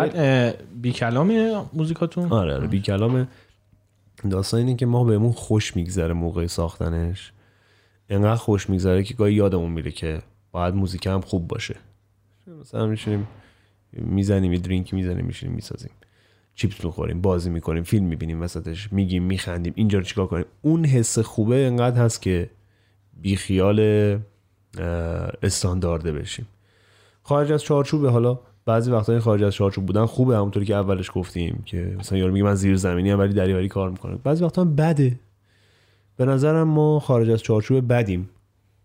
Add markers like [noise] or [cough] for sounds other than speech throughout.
بعد بی کلامه موزیکاتون؟ آره آره بی کلام داستان اینه که ما بهمون خوش میگذره موقع ساختنش. انقدر خوش میگذره که گاهی یادمون میره که باید موزیک هم خوب باشه. مثلا میشینیم می‌زنیم یه درینک می‌زنیم میشینیم می‌سازیم. چیپس می‌خوریم بازی می‌کنیم فیلم می‌بینیم وسطش میگیم میخندیم اینجا رو چیکار کنیم؟ اون حس خوبه انقدر هست که بی خیال اه، استاندارده بشیم. خارج از چارچوبه حالا. بعضی وقتا این خارج از چارچوب بودن خوبه همونطوری که اولش گفتیم که مثلا یارو میگه من زیر زمینی ام ولی دریوری کار می‌کنه بعضی وقتا هم بده. به نظرم ما خارج از چارچوب بدیم.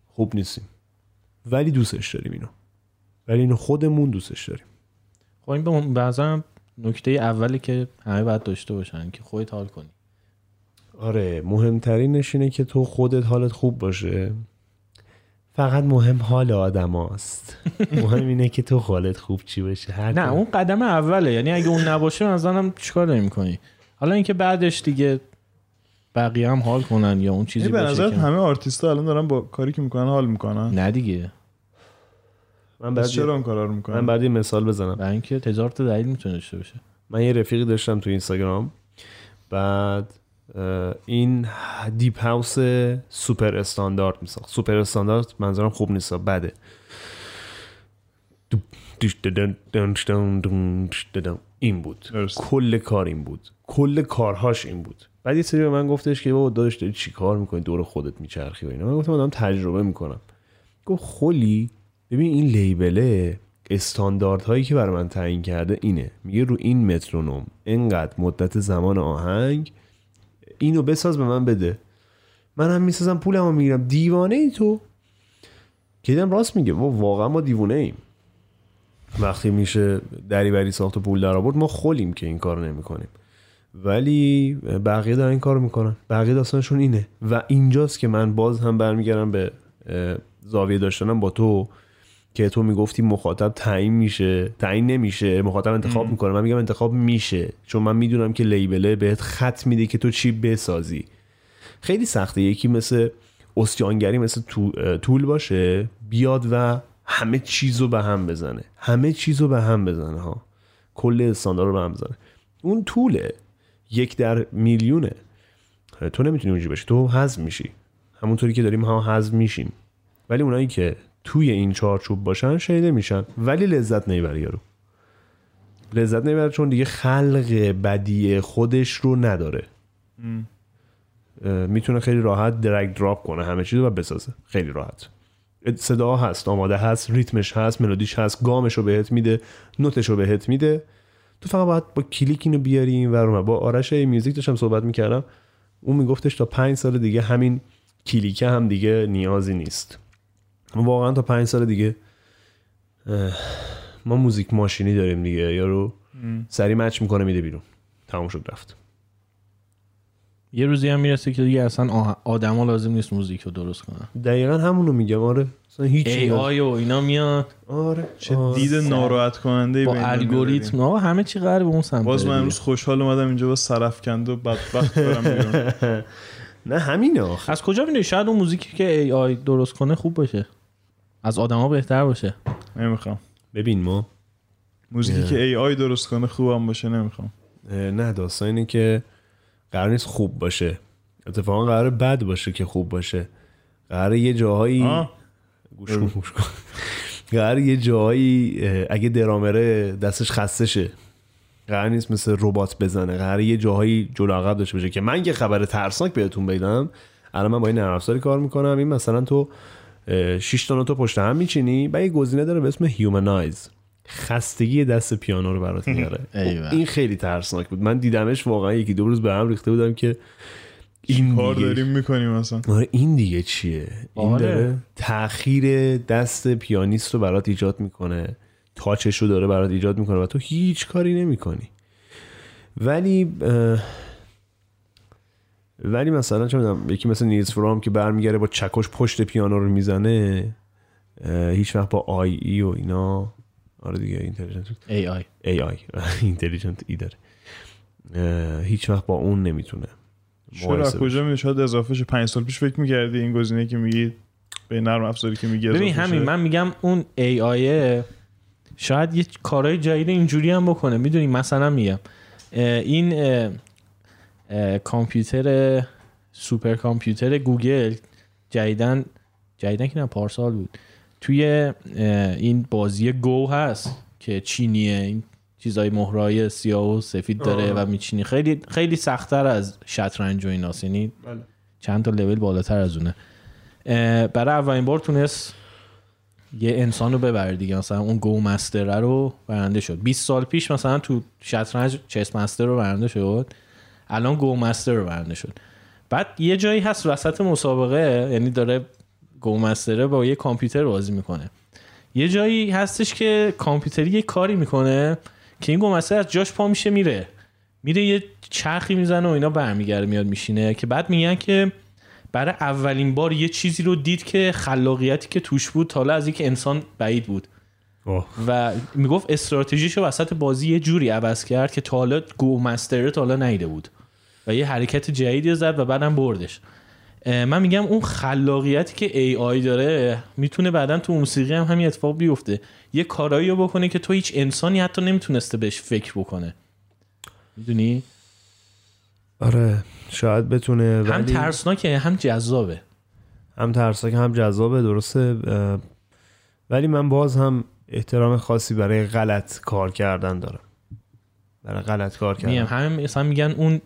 خوب نیستیم. ولی دوستش داریم اینو. ولی اینو خودمون دوستش داریم. خب این بعضا نکته اولی که همه باید داشته باشن که خودت حال کنی. آره مهمترینش اینه که تو خودت حالت خوب باشه. فقط مهم حال آدم هاست. [laughs] مهم اینه که تو حالت خوب چی باشه. هر نه اون قدم اوله. یعنی اگه اون نباشه از هم چیکار داری می‌کنی؟ حالا اینکه بعدش دیگه بقیه هم حال کنن یا اون چیزی یعنی به نظرت که همه آرتیست الان دارن با کاری که می‌کنن حال می‌کنن؟ نه دیگه. من بعد چرا اون کارا رو می‌کنن؟ من بعد یه مثال بزنم. برای اینکه هزار تا دلیل می‌تونه داشته باشه. من یه رفیقی داشتم تو اینستاگرام. بعد این deep house super standard میساخت. super standard منظورم خوب نیست بده. این بود. درست. کل کار این بود. کل کارهاش این بود. بعد یه سری به من گفتش که بابا داداش داری چی کار می‌کنی؟ دور خودت میچرخی و اینا. من گفتم من دارم تجربه می‌کنم. گفت ولی ببین این label ه استانداردهایی که برای من تعیین کرده اینه. میگه رو این مترونوم. اینقدر مدت زمان آهنگ اینو بساز به من بده. من هم می‌سازم پولمو می‌گیرم. دیوانه ای تو. که دیدم راست میگه؟ ما واقعا ما دیوانه ایم. وقتی میشه دریوری ساخت و پول در آورد ما خولیم که این کار نمی‌کنیم. ولی بقیه دارن این کارو می‌کنن. بقیه داستانشون اینه. و اینجاست که من باز هم برمیگردم به زاویه داشتنم با تو. که تو می‌گفتی مخاطب تعیین میشه تعیین نمیشه مخاطب انتخاب می‌کنه. من میگم انتخاب میشه چون من می‌دونم که لیبله بهت خط میده که تو چی بسازی. خیلی سخته. یکی مثل اسیانگری مثل طول باشه بیاد و همه چیزو به هم بزنه. همه چیزو به هم بزنه ها. کل استاندار رو به هم بزنه. اون طوله. یک در میلیونه. تو نمی‌تونی اونجوری باشی. تو حذف میشی. همونطوری که داریم ها حذف میشیم. ولی اونایی که توی این چارچوب باشن شنیده میشن. ولی لذت نمی‌بره یارو. لذت نمی‌بره چون دیگه خلق بدی خودش رو نداره. می‌تونه خیلی راحت درگ دراپ کنه همه چیز رو و بسازه. خیلی راحت. صدا هست آماده هست ریتمش هست ملودیش هست گامش رو بهت میده نوتش رو بهت میده. تو فقط باید با کلیک اینو بیاری این ور با آرش ای میوزیک داشتم صحبت می‌کردم. اون میگفتش تا پنج سال دیگه همین کلیکه هم دیگه نیازی نیست. واقعا تا پنج سال دیگه ما موزیک ماشینی داریم دیگه. یارو سری مچ می‌کنه میده بیرون. تموم شد رفت. یه روزی هم می‌رسه که دیگه اصلا آه- آدما لازم نیست موزیک رو درست کنن. دقیقا همونو میگم. آره اصلا هیچ ای آی و اینا میاد. آره. چه آره. دید ناراحت کننده با الگوریتم. آقا همه چی قراره به اون سمت باز من. امروز خوشحال اومدم اینجا با سرفکند و بدبخت برم [laughs] بیرون. نه همینه آخه. از کجا می‌دونی؟ شاید اون موزیکی که ای آی درست کنه خوب باشه. از آدما بهتر باشه. نمی‌خوام. ببین ما موزیکی که ای آی درست کنه خوبم باشه نمی‌خوام. نه داستان اینه که قرار نیست خوب باشه. اتفاقا قرار بد باشه که خوب باشه. قرار یه جاهایی. گوش کن گوش کن. قرار یه جاهایی اه، اگه درامره دستش خسته شه قرار نیست مثل ربات بزنه. قرار یه جاهایی جلو عقب داشته باشه که من یه خبر ترسناک بهتون بدم. الان من با این نرم کار می‌کنم. این مثلا تو 6 تا نوت پشت هم میچینی و یه گزینه داره به اسم humanize خستگی دست پیانو رو برات میاره. [laughs] این خیلی ترسناک بود. من دیدمش واقعا یکی دو روز به هم ریخته بودم که این کار دیگه داریم می‌کنیم مثلا آره این دیگه چیه؟ این آره. داره تاخیر دست پیانیست رو برات ایجاد می‌کنه. touch ش رو داره برات ایجاد می‌کنه و تو هیچ کاری نمی‌کنی. ولی ولی مثلا چه می‌دونم یکی مثل نیلز فرام که برمیگره با چکش پشت پیانو رو می‌زنه هیچ وقت با IA و اینا. آره دیگه intelligent. AI. AI. [laughs] intelligent ای داره. هیچ وقت با اون نمی‌تونه چرا کجا میشه شاید اضافه شه 5 سال پیش فکر می‌کردی این گزینه که میگی به نرم افزاری که میگی ببین همین؟ من میگم اون AI شاید یه کارهای جدید اینجوری هم بکنه. می‌دونی مثلا میگم این کامپیوتر super computer گوگل جدیدن جدیدن که نه پارسال بود. توی این بازی گو هست که چینیه. این چیزای مهرای سیاه و سفید داره آه. و میچینی. خیلی خیلی سختتر از شطرنج و ایناست یعنی بله. چند تا لول بالاتر از اونه. برای اولین بار تونست یه انسان رو ببره دیگه. مثلا اون Go master رو برنده شد. 20 سال پیش مثلا تو شطرنج chess master رو برنده شد. الان گو مستر رو برنده شد. بعد یه جایی هست وسط مسابقه یعنی داره گو مستره با یه کامپیوتر بازی می‌کنه. یه جایی هستش که کامپیوتری یه کاری می‌کنه که این گو مستر از جاش پا میشه میره. میره یه چرخی می‌زنه و اینا برمیگرده میاد میشینه که بعد میگن که برای اولین بار یه چیزی رو دید که خلاقیتی که توش بود تا حالا از یک انسان بعید بود. اوه. و می‌گفت استراتژیشو وسط بازی یه جوری عوض کرد که تا حالا گو مستر تا حالا نیده بود. و یه حرکت جدیدی رو زد و بعدم بردش. من میگم اون خلاقیتی که ای آی داره می‌تونه بعدا تو موسیقی هم همین اتفاق بیفته. یه کارایی رو بکنه که تو هیچ انسانی حتی نمی‌تونسته بهش فکر بکنه. می‌دونی؟ آره شاید بتونه هم ولی ترسناکه هم جذابه. هم ترسناک هم جذابه درسته. ولی من باز هم احترام خاصی برای غلط کار کردن دارم. برای غلط کار میگم کردن. همین مثلا میگن اون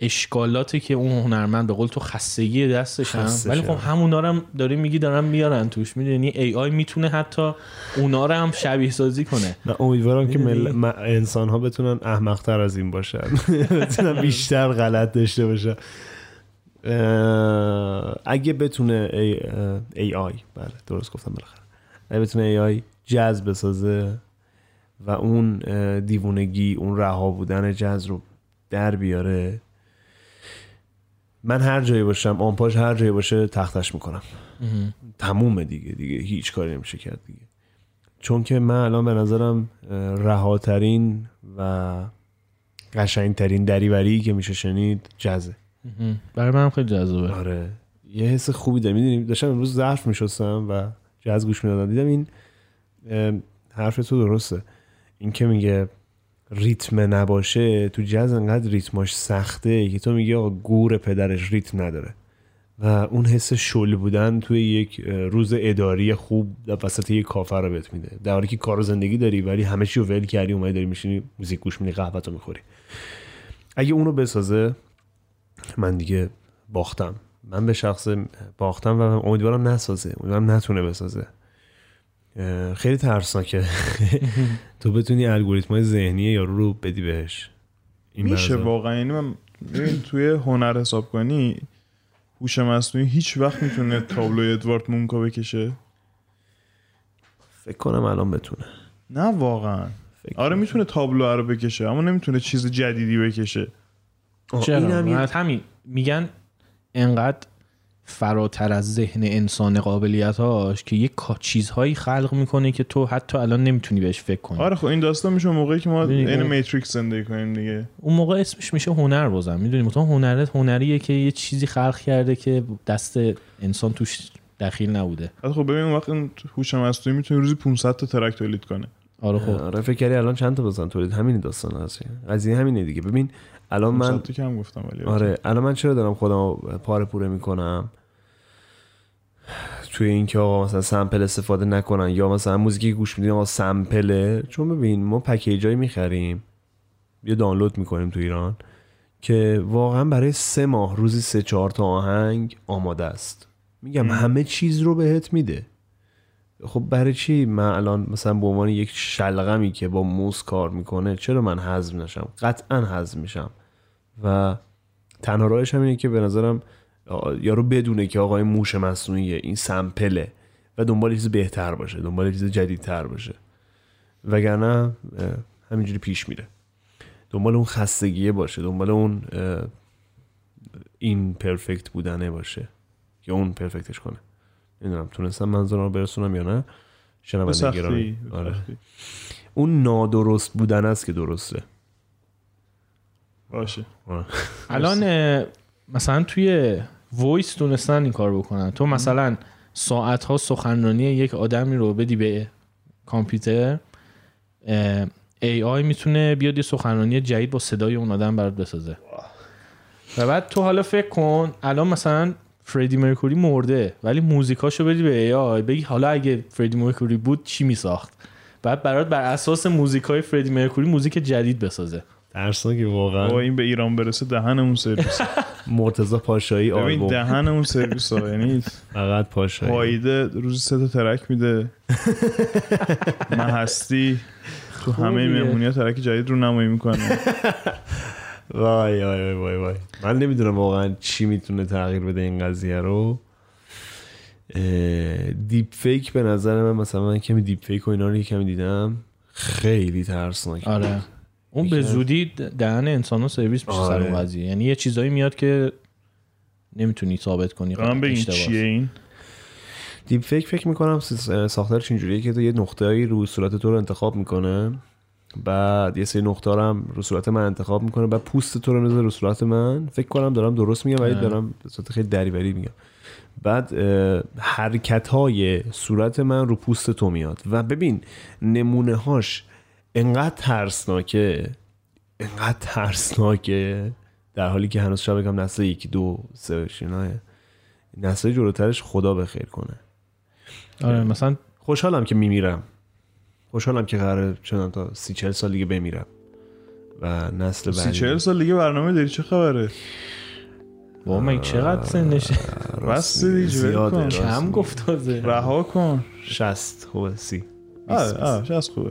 اشکالاتی که اون هنرمند به قول تو خستگی دستش هم. ولی خب همونا رو هم داری میگی دارن میارن توش. می‌دونی؟ ای آی می‌تونه حتی اونا رو هم شبیه سازی کنه. من امیدوارم که؟ مل... انسان ها بتونن احمقتر از این باشن. [laughs] بتونن بیشتر غلط داشته باشن. اگه بتونه ای, ای آی بله درست گفتم بالاخره. اگه بتونه ای آی جاز بسازه و اون دیوونگی اون رها بودن جاز رو در بیاره من هر جایی باشم آنپاش هر جایی باشه تختش می‌کنم. تمومه دیگه دیگه هیچ کاری نمیشه کرد دیگه. چون که من الان به نظرم رهاترین و قشنگترین دریوری که میشه شنید جزه. برای من خیلی جذابه. آره. یه حس خوبی داره می‌دونی داشتم امروز ظرف میشستم و جز گوش می‌دادم. دیدم این حرف تو درسته. این که میگه ریتم نباشه تو جز انقدر ریتماش سخته که تو میگی آقا گور پدرش ریتم نداره. و اون حس شل بودن توی یک روز اداری خوب در وسط یک کافه رو بهت میده. در حالی که کار زندگی داری ولی همه چی رو ول کردی اومدی داری میشینی موزیک گوش میدی قهوه رو می‌خوری. اگه اونو بسازه من دیگه باختم. من به شخص باختم و امیدوارم نسازه. امیدوارم نتونه بسازه. خیلی ترسناکه. [laughs] تو بتونی الگوریتم های ذهنی یارو رو بدی بهش. این میشه. واقعا. یعنی من ببین توی هنر حساب کنی هوش مصنوعی هیچ وقت می‌تونه تابلو ادوارد مونکو بکشه. فکر کنم الان بتونه. نه واقعا. آره. می‌تونه تابلو رو بکشه اما نمی‌تونه چیز جدیدی بکشه. آه، چرا؟ همین میگن انقدر فراتر از ذهن انسان قابلیتاش که یه کا- چیزهایی خلق می‌کنه که تو حتی الان نمی‌تونی بهش فکر کنی. آره خب این داستان میشه موقعی که ما این میتریکس زندگی کنیم دیگه. اون موقع اسمش میشه هنر بازم می‌دونی؟ مثلا هنرت هنریه که یه چیزی خلق کرده که دست انسان توش دخیل نبوده. خب ببین اون وقت هوش مصنوعی می‌تونه روزی 500 تا ترک تولید کنه. آره خب. آره فکر کردی الان چند تا بزن تولید؟ همین داستان هست. قضیه همینه دیگه. ببین الان من 500 تا کم گفتم ولی آره الان من چرا دارم خودم پاره پوره می‌کنم؟ توی اینکه آقا مثلا سمپل استفاده نکنن یا مثلا موزیکی گوش میدیم آقا سمپله. چون ببین ما پکیجایی می‌خریم. یا دانلود می‌کنیم تو ایران که واقعا برای سه ماه روزی سه چهار تا آهنگ آماده است. میگم همه چیز رو بهت میده. خب برای چی من الان مثلا به عنوان یک شلغمی که با موز کار می‌کنه چرا من حزم نشم؟ قطعا حزم میشم. و تنها راهش هم اینه که به نظرم یارو بدونه که آقای موش مصنوعیه این سمپله و دنبال چیز بهتر باشه دنبال چیز جدیدتر باشه. وگرنه همینجوری پیش میره. دنبال اون خستگیه باشه دنبال اون این پرفکت بودنه باشه که اون پرفکتش کنه. نمی‌دونم تونستم منظورم رو برسونم یا نه؟ شنونده گرامی. آره. اون نادرست بودن است که درسته. باشه. الان مثلا توی وایس تونستن این کار بکنن. تو مثلا ساعت ها سخنرانی یک آدمی رو بدی به کامپیوتر اه، AI می‌تونه بیاد یه سخنرانی جدید با صدای اون آدم برات بسازه. و بعد تو حالا فکر کن الان مثلا فردی مرکوری مرده ولی موزیکاشو بدی به AI بگی حالا اگه فردی مرکوری بود چی میساخت؟ بعد برات بر اساس موزیکای فردی مرکوری موزیک جدید بسازه. ترسناکه با واقعا این به ایران برسه دهنمون سرویس. [laughs] مرتضی پاشایی ببین آلبوم. دهنمون سرویس ها یعنی فقط پاشایی. هایده روزی سه تا ترک میده. [laughs] من هستی. تو همه. مهمونی ها ترک جدید رو نمایی می‌کنه [laughs] وای وای وای وای وای. من نمی‌دونم واقعا چی می‌تونه تغییر بده این قضیه رو. deep fake به نظر من مثلا من کمی deep fake و اینا رو کمی دیدم. خیلی ترسناک آره. اون به زودی دهن انسان ها سرویس میشه سر آره. اون قضیه یعنی یه چیزایی میاد که نمی‌تونی ثابت کنی به من بگین اشتباهه. چیه این deep fake فکر می‌کنم ساختارش اینجوریه که تو یه نقطه‌ای رو صورت تو رو انتخاب می‌کنه بعد یه سری نقطه رو هم رو صورت من انتخاب می‌کنه بعد پوست تو رو می‌ذاره رو صورت من فکر کنم دارم درست میگم ولی. دارم به صورت خیلی دریوری میگم بعد حرکت های صورت من رو پوست تو میاد و ببین نمونه هاش انقدر ترسناکه. انقدر ترسناکه. در حالی که هنوز شاید بگم نسل یکی دو سه اینا نسل جلوترش خدا بخیر کنه. آره مثلا خوشحالم که میمیرم. خوشحالم که قراره چنان تا سی چل سال دیگه بمیرم. و نسل سی بعدی چهل سال دیگه برنامه داری؟ چه خبره؟ با من چقدر سنشه؟ بس دیگه کن. کم میگی. گفت تازه. رها کن. شست خوبه سی. آره آره چه خوبه.